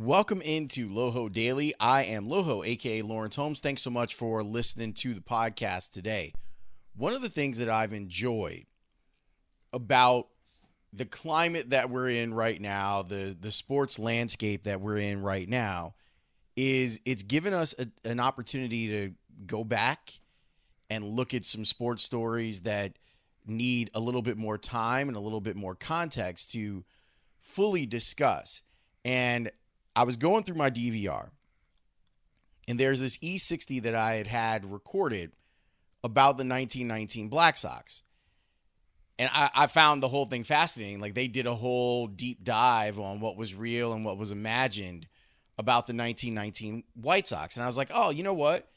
Welcome into Loho Daily. I am Loho, aka Lawrence Holmes. Thanks so much for listening to the podcast today. One of the things that I've enjoyed about the climate that we're in right now, the the sports landscape that we're in right now, is it's given us a, an opportunity to go back and look at some sports stories that need a little bit more time and a little bit more context to fully discuss. And I was going through my DVR, and there's this E60 that I had had recorded about the 1919 Black Sox. And I, I, found the whole thing fascinating. Like they did a whole deep dive on what was real and what was imagined about the 1919 White Sox. And I was like, oh, you know what?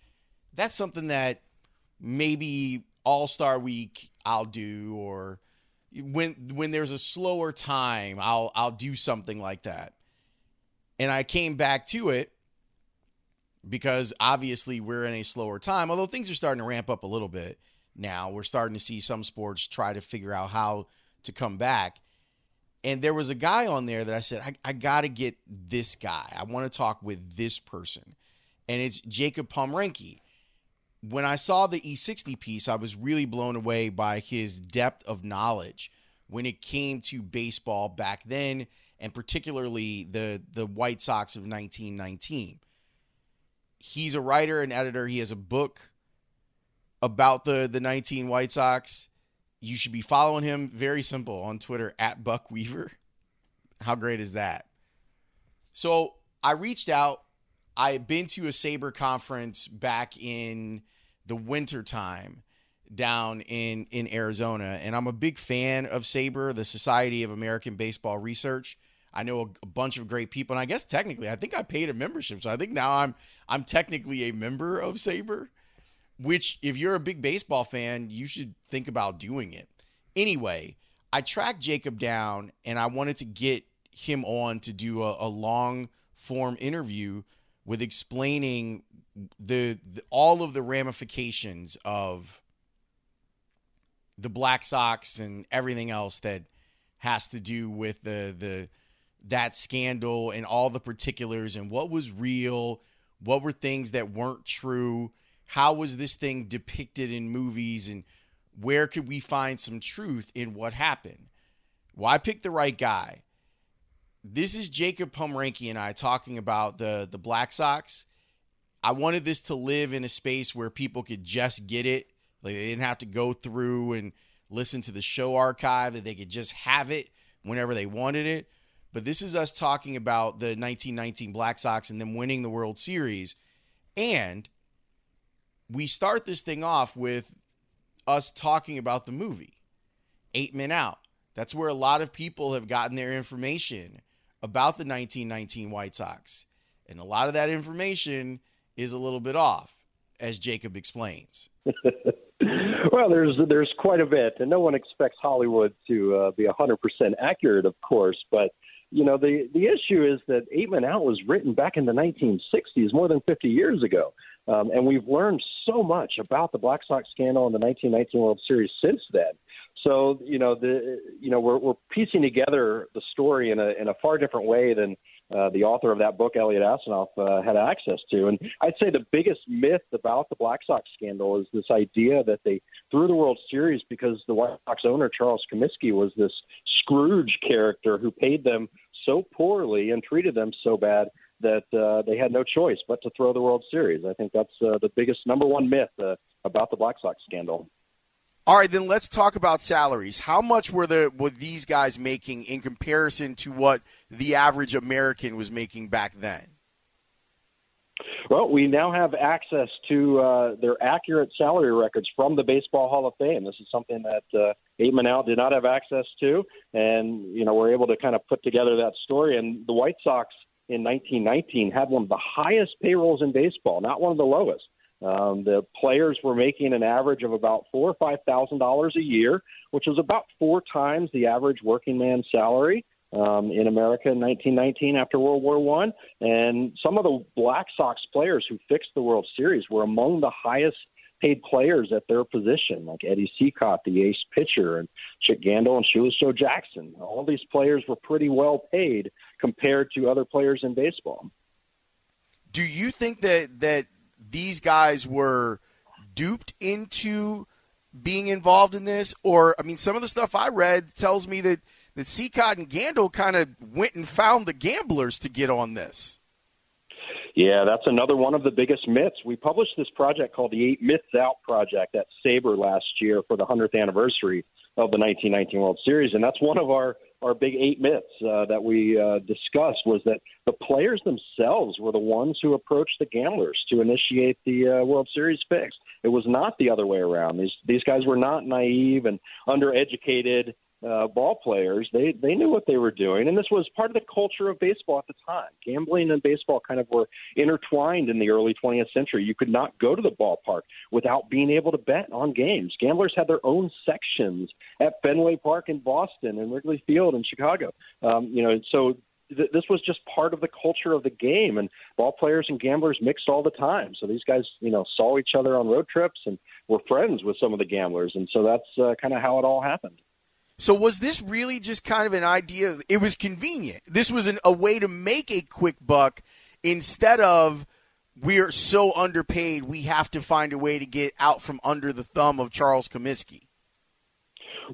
That's something that maybe All Star Week I'll do, or when when there's a slower time, I'll I'll do something like that. And I came back to it because obviously we're in a slower time, although things are starting to ramp up a little bit now. We're starting to see some sports try to figure out how to come back. And there was a guy on there that I said, I, I got to get this guy. I want to talk with this person. And it's Jacob Pomrenke. When I saw the E60 piece, I was really blown away by his depth of knowledge when it came to baseball back then and particularly the the White Sox of 1919. He's a writer and editor. He has a book about the the 19 White Sox. You should be following him. Very simple on Twitter at Buck Weaver. How great is that? So I reached out. I had been to a SABR conference back in the winter time down in in Arizona and I'm a big fan of SABR, the Society of American Baseball Research. I know a, a, bunch of great people, and I guess technically, I think I paid a membership, so I think now I'm I'm technically a member of SABR. Which, if you're a big baseball fan, you should think about doing it. Anyway, I tracked Jacob down, and I wanted to get him on to do a, a long form interview with explaining the, the all of the ramifications of the Black Sox and everything else that has to do with the the that scandal and all the particulars and what was real, what were things that weren't true, how was this thing depicted in movies, and where could we find some truth in what happened? Why pick the right guy. This is Jacob Pomrenke and I talking about the the Black Sox. I wanted this to live in a space where people could just get it. Like they didn't have to go through and listen to the show archive, that they could just have it whenever they wanted it. But this is us talking about the 1919 Black Sox and them winning the World Series. And we start this thing off with us talking about the movie, Eight Men Out. That's where a lot of people have gotten their information about the 1919 White Sox. And a lot of that information is a little bit off, as Jacob explains. well, there's there's quite a bit, and no one expects Hollywood to uh, be 100% accurate, of course. But you know, the the issue is that Eight Men Out was written back in the 1960s, more than 50 years ago, um, and we've learned so much about the Black Sox scandal in the 1919 World Series since then. So, you know, the you know we're we're piecing together the story in a in a far different way than uh, the author of that book, Eliot Asinof, uh, had access to. And I'd say the biggest myth about the Black Sox scandal is this idea that they threw the World Series because the White Sox owner, Charles Comiskey, was this Scrooge character who paid them so poorly and treated them so bad that uh, they had no choice but to throw the World Series. I think that's uh, the biggest number one myth uh, about the Black Sox scandal. All right, then let's talk about salaries. How much were the were these guys making in comparison to what the average American was making back then? Well, we now have access to uh, their accurate salary records from the Baseball Hall of Fame. This is something that uh, Eight Men did not have access to, and you know we're able to kind of put together that story. And the White Sox in 1919 had one of the highest payrolls in baseball, not one of the lowest. Um, the players were making an average of about four or five thousand dollars a year, which was about four times the average working man's salary um, in America in 1919 after World War One. And some of the Black Sox players who fixed the World Series were among the highest paid players at their position, like Eddie Cicotte, the ace pitcher, and Chick Gandil and Shoeless Joe Jackson. All these players were pretty well paid compared to other players in baseball. Do you think that that these guys were duped into being involved in this, or I mean, some of the stuff I read tells me that that Cicotte and Gandil kind of went and found the gamblers to get on this. Yeah, that's another one of the biggest myths. We published this project called the Eight Myths Out Project at SABR last year for the 100th anniversary of the 1919 World Series, and that's one of our our big eight myths uh, that we uh, discussed was that the players themselves were the ones who approached the gamblers to initiate the uh, World Series fix. It was not the other way around. These these guys were not naive and undereducated uh, ball players, they they knew what they were doing, and this was part of the culture of baseball at the time. Gambling and baseball kind of were intertwined in the early 20th century. You could not go to the ballpark without being able to bet on games. Gamblers had their own sections at Fenway Park in Boston and Wrigley Field in Chicago. Um, you know, so this was just part of the culture of the game, and ball players and gamblers mixed all the time. So these guys, you know, saw each other on road trips and were friends with some of the gamblers, and so that's uh, kind of how it all happened. So was this really just kind of an idea? It was convenient. This was an, a way to make a quick buck instead of we're so underpaid we have to find a way to get out from under the thumb of Charles Comiskey.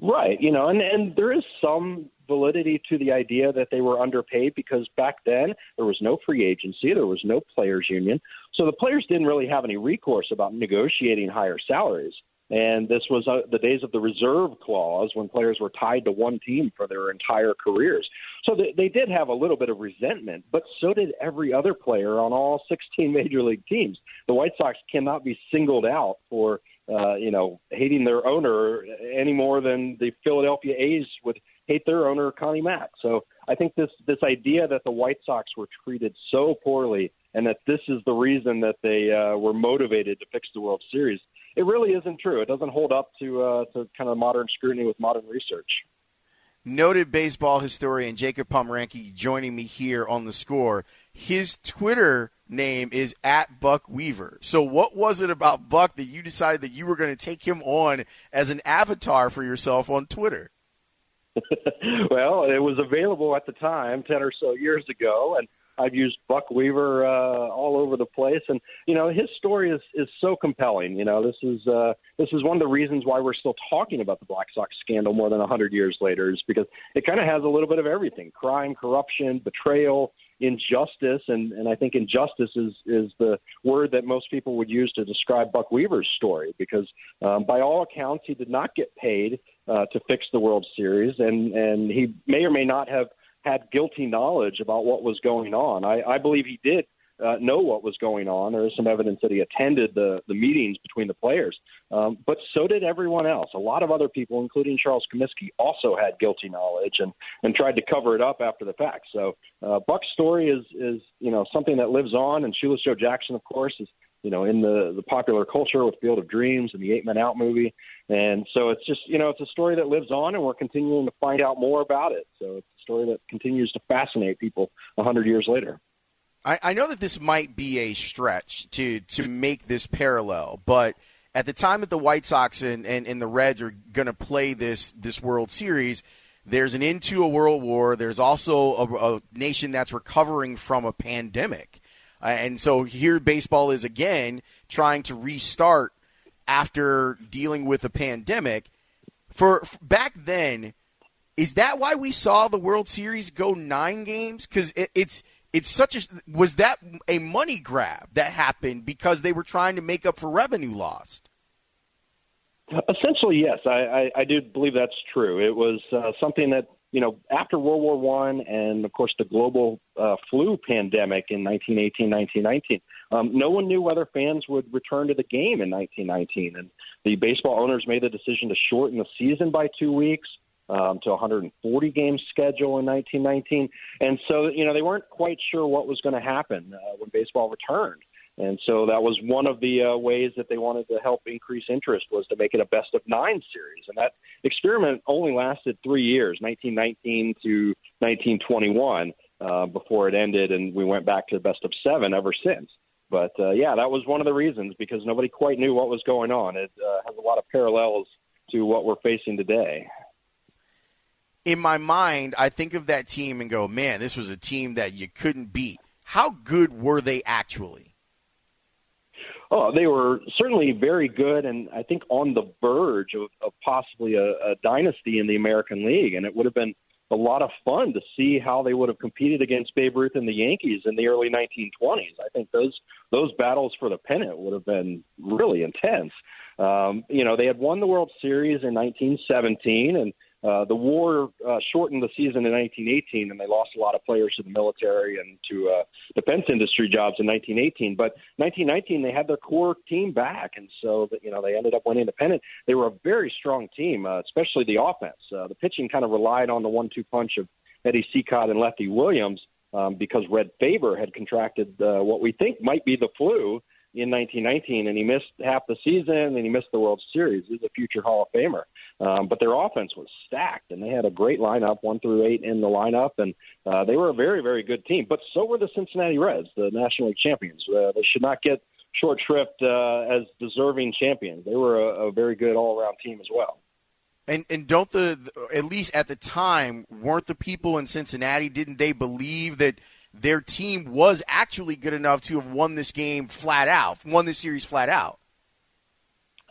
Right, you know, and and there is some validity to the idea that they were underpaid because back then there was no free agency, there was no players union, so the players didn't really have any recourse about negotiating higher salaries. And this was uh, the days of the reserve clause when players were tied to one team for their entire careers. So they, they did have a little bit of resentment, but so did every other player on all 16 major league teams. The White Sox cannot be singled out for, uh, you know, hating their owner any more than the Philadelphia A's would hate their owner, Connie Mack. So I think this this idea that the White Sox were treated so poorly and that this is the reason that they uh, were motivated to fix the World Series it really isn't true. It doesn't hold up to uh, to kind of modern scrutiny with modern research. Noted baseball historian Jacob Pomrenke joining me here on the score. His Twitter name is at Buck Weaver. So, what was it about Buck that you decided that you were going to take him on as an avatar for yourself on Twitter? well, it was available at the time, 10 or so years ago, and I've used Buck Weaver uh, all over the place, and you know his story is is so compelling. You know, this is uh, this is one of the reasons why we're still talking about the Black Sox scandal more than a hundred years later, is because it kind of has a little bit of everything: crime, corruption, betrayal, injustice, and and I think injustice is is the word that most people would use to describe Buck Weaver's story, because um, by all accounts he did not get paid uh, to fix the World Series, and and he may or may not have had guilty knowledge about what was going on. I, I believe he did uh, know what was going on. There is some evidence that he attended the, the meetings between the players, um, but so did everyone else. A lot of other people, including Charles Comiskey, also had guilty knowledge and, and tried to cover it up after the fact. So uh, Buck's story is is you know something that lives on, and Shoeless Joe Jackson, of course, is you know, in the the popular culture with Field of Dreams and the Eight Men Out movie. And so it's just, you know, it's a story that lives on, and we're continuing to find out more about it. So it's story that continues to fascinate people a hundred years later. I, I know that this might be a stretch to to make this parallel, but at the time that the White Sox and, and, and the Reds are going to play this this World Series, there's an into a world war. There's also a, a nation that's recovering from a pandemic. Uh, and so here baseball is again trying to restart after dealing with a pandemic. For, for back then, is that why we saw the World Series go nine games? Because it, it's it's such a was that a money grab that happened because they were trying to make up for revenue lost. Essentially, yes, I, I, I do believe that's true. It was uh, something that you know, after World War One and of course the global uh, flu pandemic in 1918, 1919, um, no one knew whether fans would return to the game in 1919, and the baseball owners made the decision to shorten the season by two weeks. Um, to 140 game schedule in 1919, and so you know they weren't quite sure what was going to happen uh, when baseball returned. And so that was one of the uh, ways that they wanted to help increase interest was to make it a best of nine series. And that experiment only lasted three years, 1919 to 1921, uh, before it ended, and we went back to the best of seven ever since. But uh, yeah, that was one of the reasons because nobody quite knew what was going on. It uh, has a lot of parallels to what we're facing today. In my mind, I think of that team and go, man, this was a team that you couldn't beat. How good were they actually? Oh, they were certainly very good, and I think on the verge of, of possibly a, a dynasty in the American League. And it would have been a lot of fun to see how they would have competed against Babe Ruth and the Yankees in the early 1920s. I think those those battles for the pennant would have been really intense. Um, you know, they had won the World Series in 1917, and uh, the war uh, shortened the season in 1918, and they lost a lot of players to the military and to uh, defense industry jobs in 1918. But 1919, they had their core team back, and so that you know they ended up winning the pennant. They were a very strong team, uh, especially the offense. Uh, the pitching kind of relied on the one-two punch of Eddie Cicotte and Lefty Williams um, because Red Faber had contracted uh, what we think might be the flu in 1919, and he missed half the season, and he missed the World Series. He's a future Hall of Famer. Um, but their offense was stacked, and they had a great lineup, one through eight in the lineup, and uh, they were a very, very good team. But so were the Cincinnati Reds, the National League champions. Uh, they should not get short shrift uh, as deserving champions. They were a, a very good all-around team as well. And and don't the at least at the time weren't the people in Cincinnati didn't they believe that their team was actually good enough to have won this game flat out, won this series flat out.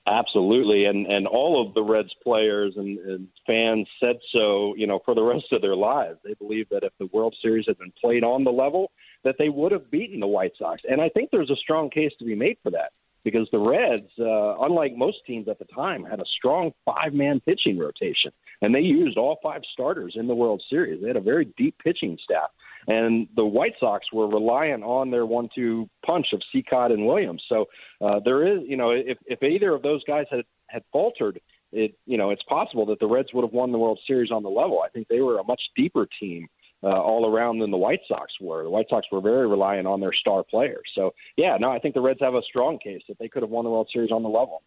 Absolutely, and and all of the Reds players and, and fans said so. You know, for the rest of their lives, they believe that if the World Series had been played on the level, that they would have beaten the White Sox. And I think there's a strong case to be made for that because the Reds, uh, unlike most teams at the time, had a strong five-man pitching rotation, and they used all five starters in the World Series. They had a very deep pitching staff. And the White Sox were reliant on their one-two punch of Cicotte and Williams. So uh, there is, you know, if, if either of those guys had had faltered, it you know it's possible that the Reds would have won the World Series on the level. I think they were a much deeper team uh, all around than the White Sox were. The White Sox were very reliant on their star players. So yeah, no, I think the Reds have a strong case that they could have won the World Series on the level.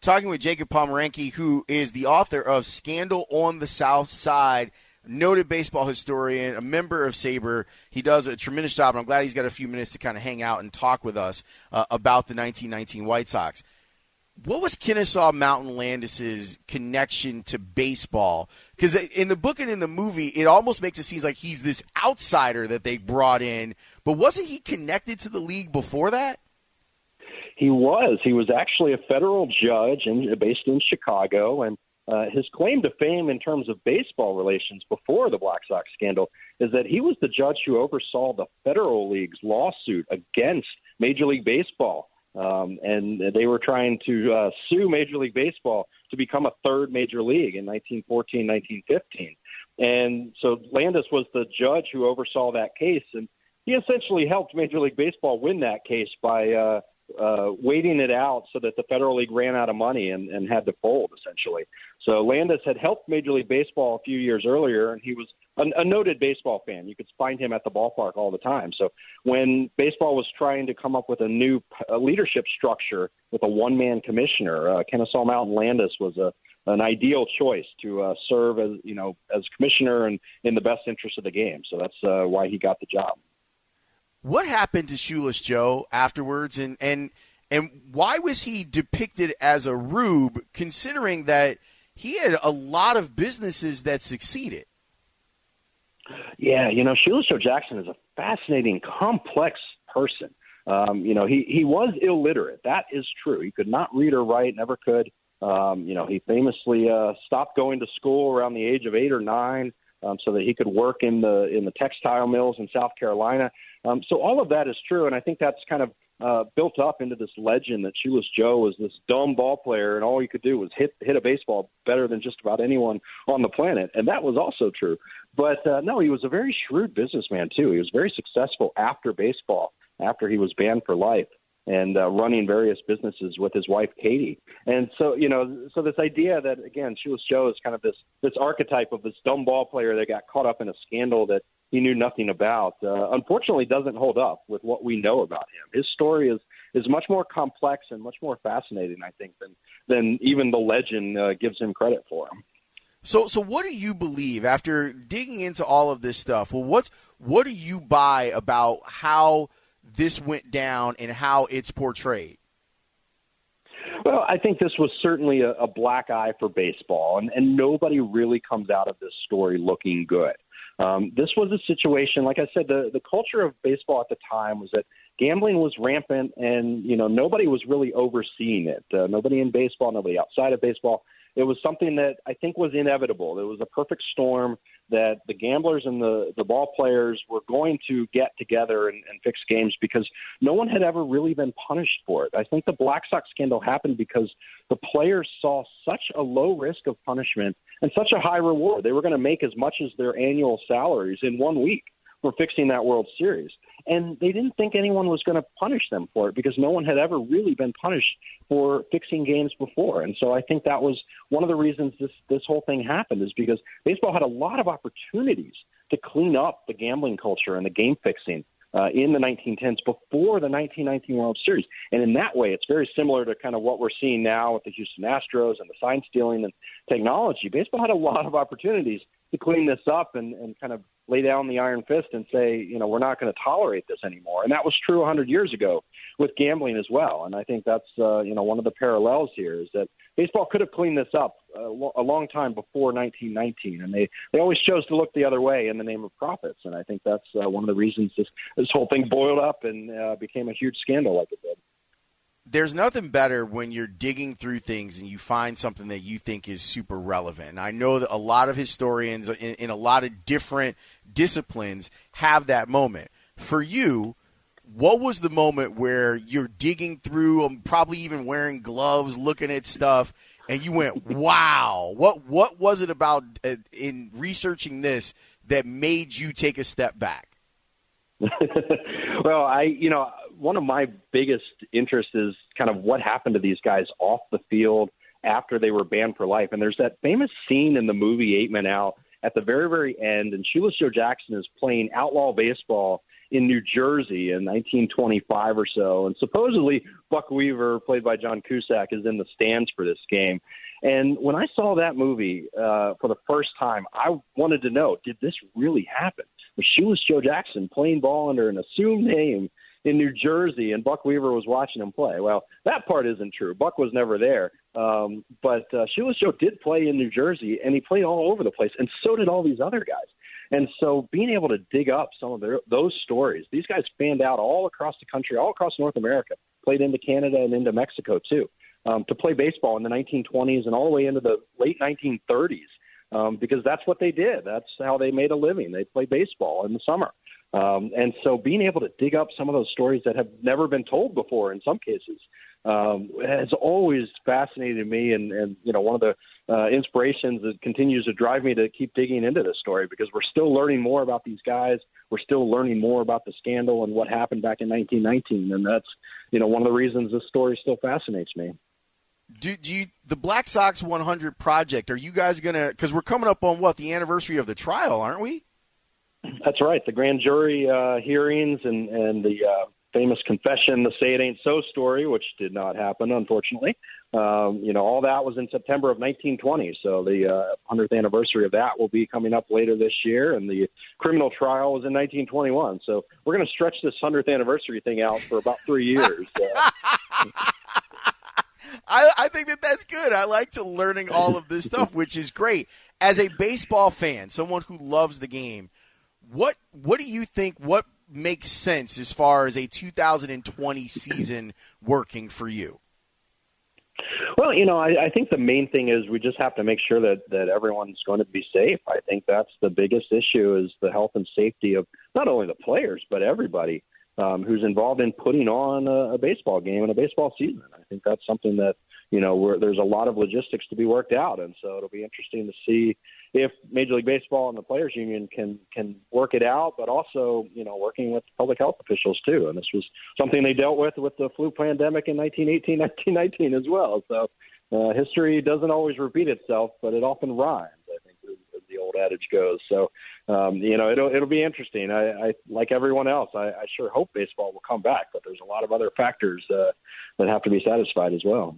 Talking with Jacob Pomrenke, who is the author of Scandal on the South Side noted baseball historian, a member of SABR. He does a tremendous job, and I'm glad he's got a few minutes to kind of hang out and talk with us uh, about the 1919 White Sox. What was Kenesaw Mountain Landis's connection to baseball? Because in the book and in the movie, it almost makes it seem like he's this outsider that they brought in. But wasn't he connected to the league before that? He was. He was actually a federal judge and based in Chicago, and uh, his claim to fame in terms of baseball relations before the Black Sox scandal is that he was the judge who oversaw the Federal League's lawsuit against Major League Baseball. Um, and they were trying to uh, sue Major League Baseball to become a third major league in 1914, 1915. And so Landis was the judge who oversaw that case, and he essentially helped Major League Baseball win that case by uh, uh, waiting it out so that the Federal League ran out of money and, and had to fold, essentially. So Landis had helped Major League Baseball a few years earlier, and he was a, a noted baseball fan. You could find him at the ballpark all the time. So when baseball was trying to come up with a new uh, leadership structure with a one-man commissioner, uh, Kenesaw Mountain Landis was a an ideal choice to uh, serve as you know as commissioner and in the best interest of the game. So that's uh, why he got the job. What happened to Shoeless Joe afterwards, and and and why was he depicted as a rube, considering that he had a lot of businesses that succeeded? Yeah, you know, Shoeless Joe Jackson is a fascinating, complex person. Um, you know, he he was illiterate. That is true. He could not read or write, never could. Um, you know, he famously uh, stopped going to school around the age of eight or nine um, so that he could work in the in the textile mills in South Carolina. Um, so all of that is true, and I think that's kind of uh, built up into this legend that Shoeless Joe was this dumb ball player, and all he could do was hit hit a baseball better than just about anyone on the planet, and that was also true. But uh, no, he was a very shrewd businessman too. He was very successful after baseball, after he was banned for life and uh, running various businesses with his wife Katie. And so, you know, so this idea that again, Shoeless Joe is kind of this this archetype of this dumb ball player that got caught up in a scandal that he knew nothing about. Uh, unfortunately, doesn't hold up with what we know about him. His story is is much more complex and much more fascinating, I think, than than even the legend uh, gives him credit for. Him. So, so what do you believe after digging into all of this stuff? Well, what's what do you buy about how this went down and how it's portrayed? Well, I think this was certainly a, a black eye for baseball, and, and nobody really comes out of this story looking good. Um, this was a situation, like I said, the, the culture of baseball at the time was that gambling was rampant, and you know nobody was really overseeing it. Uh, nobody in baseball, nobody outside of baseball it was something that I think was inevitable. It was a perfect storm that the gamblers and the, the ball players were going to get together and, and fix games because no one had ever really been punished for it. I think the Black Sox scandal happened because the players saw such a low risk of punishment and such a high reward. They were going to make as much as their annual salaries in one week for fixing that World Series and they didn't think anyone was going to punish them for it because no one had ever really been punished for fixing games before. And so I think that was one of the reasons this this whole thing happened is because baseball had a lot of opportunities to clean up the gambling culture and the game fixing uh, in the 1910s before the 1919 World Series. And in that way, it's very similar to kind of what we're seeing now with the Houston Astros and the sign stealing and technology. Baseball had a lot of opportunities to clean this up and, and kind of lay down the iron fist and say, you know, we're not going to tolerate this anymore. And that was true 100 years ago with gambling as well. And I think that's, uh, you know, one of the parallels here is that baseball could have cleaned this up a, a long time before 1919, and they they always chose to look the other way in the name of profits. And I think that's uh, one of the reasons this this whole thing boiled up and uh, became a huge scandal like it did there's nothing better when you're digging through things and you find something that you think is super relevant. And I know that a lot of historians in, in, a lot of different disciplines have that moment. For you, what was the moment where you're digging through, um, probably even wearing gloves, looking at stuff, and you went, "Wow! What what was it about uh, in researching this that made you take a step back?" well, I you know one of my biggest interests is kind of what happened to these guys off the field after they were banned for life. And there's that famous scene in the movie Eight Men Out at the very very end, and Shoeless Joe Jackson is playing outlaw baseball in New Jersey in 1925 or so. And supposedly Buck Weaver, played by John Cusack, is in the stands for this game. And when I saw that movie uh, for the first time, I wanted to know: Did this really happen? Was Shoeless Joe Jackson playing ball under an assumed name in New Jersey, and Buck Weaver was watching him play? Well, that part isn't true. Buck was never there, um, but uh, Shoeless Joe did play in New Jersey, and he played all over the place, and so did all these other guys. And so being able to dig up some of their, those stories, these guys fanned out all across the country, all across North America, played into Canada and into Mexico too, um, to play baseball in the 1920s and all the way into the late 1930s. Um, because that's what they did. That's how they made a living. They played baseball in the summer. Um, and so being able to dig up some of those stories that have never been told before in some cases um, has always fascinated me and, and you know one of the uh, inspirations that continues to drive me to keep digging into this story because we're still learning more about these guys we're still learning more about the scandal and what happened back in 1919 and that's you know one of the reasons this story still fascinates me do, do you the Black Sox 100 project? Are you guys gonna? Because we're coming up on what the anniversary of the trial, aren't we? That's right. The grand jury uh, hearings and and the uh, famous confession, the "Say It Ain't So" story, which did not happen, unfortunately. Um, you know, all that was in September of 1920. So the uh, 100th anniversary of that will be coming up later this year, and the criminal trial was in 1921. So we're going to stretch this 100th anniversary thing out for about three years. Uh, I, I think that that's good. I like to learning all of this stuff, which is great. As a baseball fan, someone who loves the game, what what do you think? What makes sense as far as a 2020 season working for you? Well, you know, I, I think the main thing is we just have to make sure that that everyone's going to be safe. I think that's the biggest issue is the health and safety of not only the players but everybody. um, who's involved in putting on a, a baseball game and a baseball season. I think that's something that you know where there's a lot of logistics to be worked out, and so it'll be interesting to see if Major League Baseball and the Players Union can can work it out, but also you know working with public health officials too. And this was something they dealt with with the flu pandemic in 1918, 1919 as well. So uh, history doesn't always repeat itself, but it often rhymes. I think as the old adage goes. So um, you know it'll it'll be interesting. I, I like everyone else. I, I sure hope baseball will come back, but there's a lot of other factors uh, that have to be satisfied as well.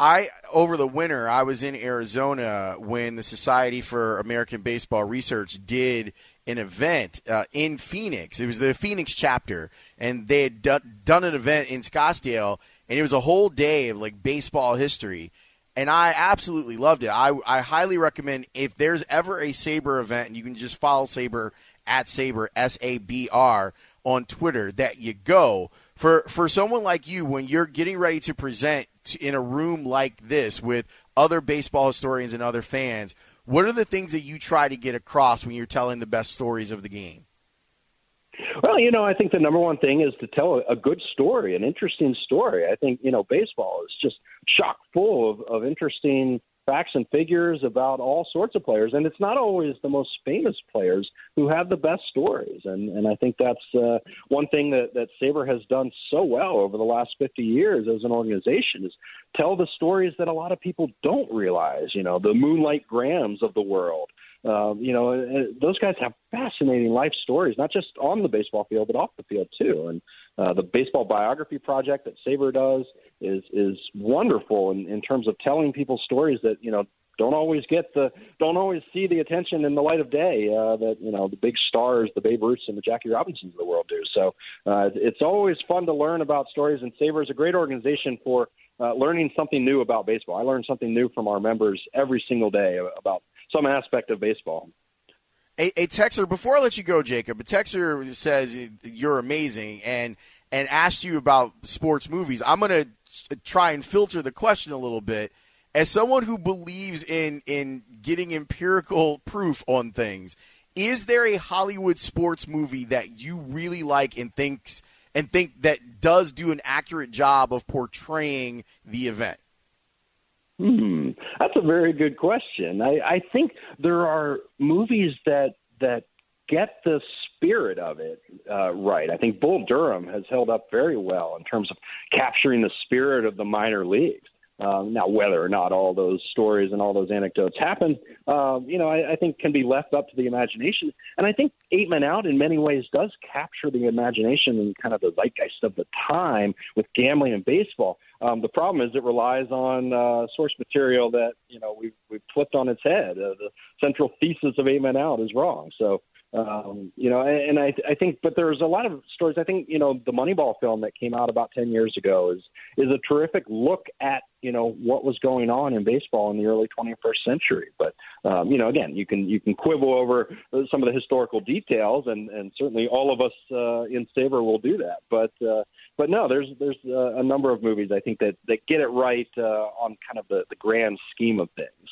I over the winter I was in Arizona when the Society for American Baseball Research did an event uh, in Phoenix. It was the Phoenix chapter, and they had do- done an event in Scottsdale, and it was a whole day of like baseball history. And I absolutely loved it. I, I highly recommend if there's ever a SABR event, and you can just follow SABR at SABR S A B R on Twitter, that you go for for someone like you when you're getting ready to present in a room like this with other baseball historians and other fans, what are the things that you try to get across when you're telling the best stories of the game? Well, you know, I think the number one thing is to tell a good story, an interesting story. I think, you know, baseball is just chock full of, of interesting facts and figures about all sorts of players, and it's not always the most famous players who have the best stories. And and I think that's uh, one thing that that SABR has done so well over the last 50 years as an organization is tell the stories that a lot of people don't realize. You know, the Moonlight Grahams of the world. Um, you know, those guys have fascinating life stories, not just on the baseball field, but off the field too. And uh, the baseball biography project that SABR does is is wonderful in, in terms of telling people stories that you know don't always get the don't always see the attention in the light of day uh, that you know the big stars, the Babe Ruths and the Jackie Robinsons of the world do. So uh, it's always fun to learn about stories, and SABR is a great organization for uh, learning something new about baseball. I learn something new from our members every single day about some aspect of baseball. A, a Texer, before I let you go, Jacob, a Texer says you're amazing and and asked you about sports movies. I'm to try and filter the question a little bit. As someone who believes in in getting empirical proof on things, is there a Hollywood sports movie that you really like and thinks and think that does do an accurate job of portraying the event? Hmm, that's a very good question. I, I think there are movies that that get the spirit of it uh, right. I think Bull Durham has held up very well in terms of capturing the spirit of the minor leagues. Um, now, whether or not all those stories and all those anecdotes happen, um, you know, I, I think can be left up to the imagination. And I think Eight Men Out, in many ways, does capture the imagination and kind of the zeitgeist of the time with gambling and baseball. Um, the problem is it relies on uh, source material that you know we've we've flipped on its head. Uh, the central thesis of Eight Men Out is wrong. So um, you know, and I, I think, but there's a lot of stories. I think, you know, the Moneyball film that came out about 10 years ago is, is a terrific look at, you know, what was going on in baseball in the early 21st century. But, um, you know, again, you can, you can quibble over some of the historical details and, and certainly all of us, uh, in SABR will do that. But, uh, but no, there's, there's uh, a number of movies I think that, that get it right, uh, on kind of the, the grand scheme of things.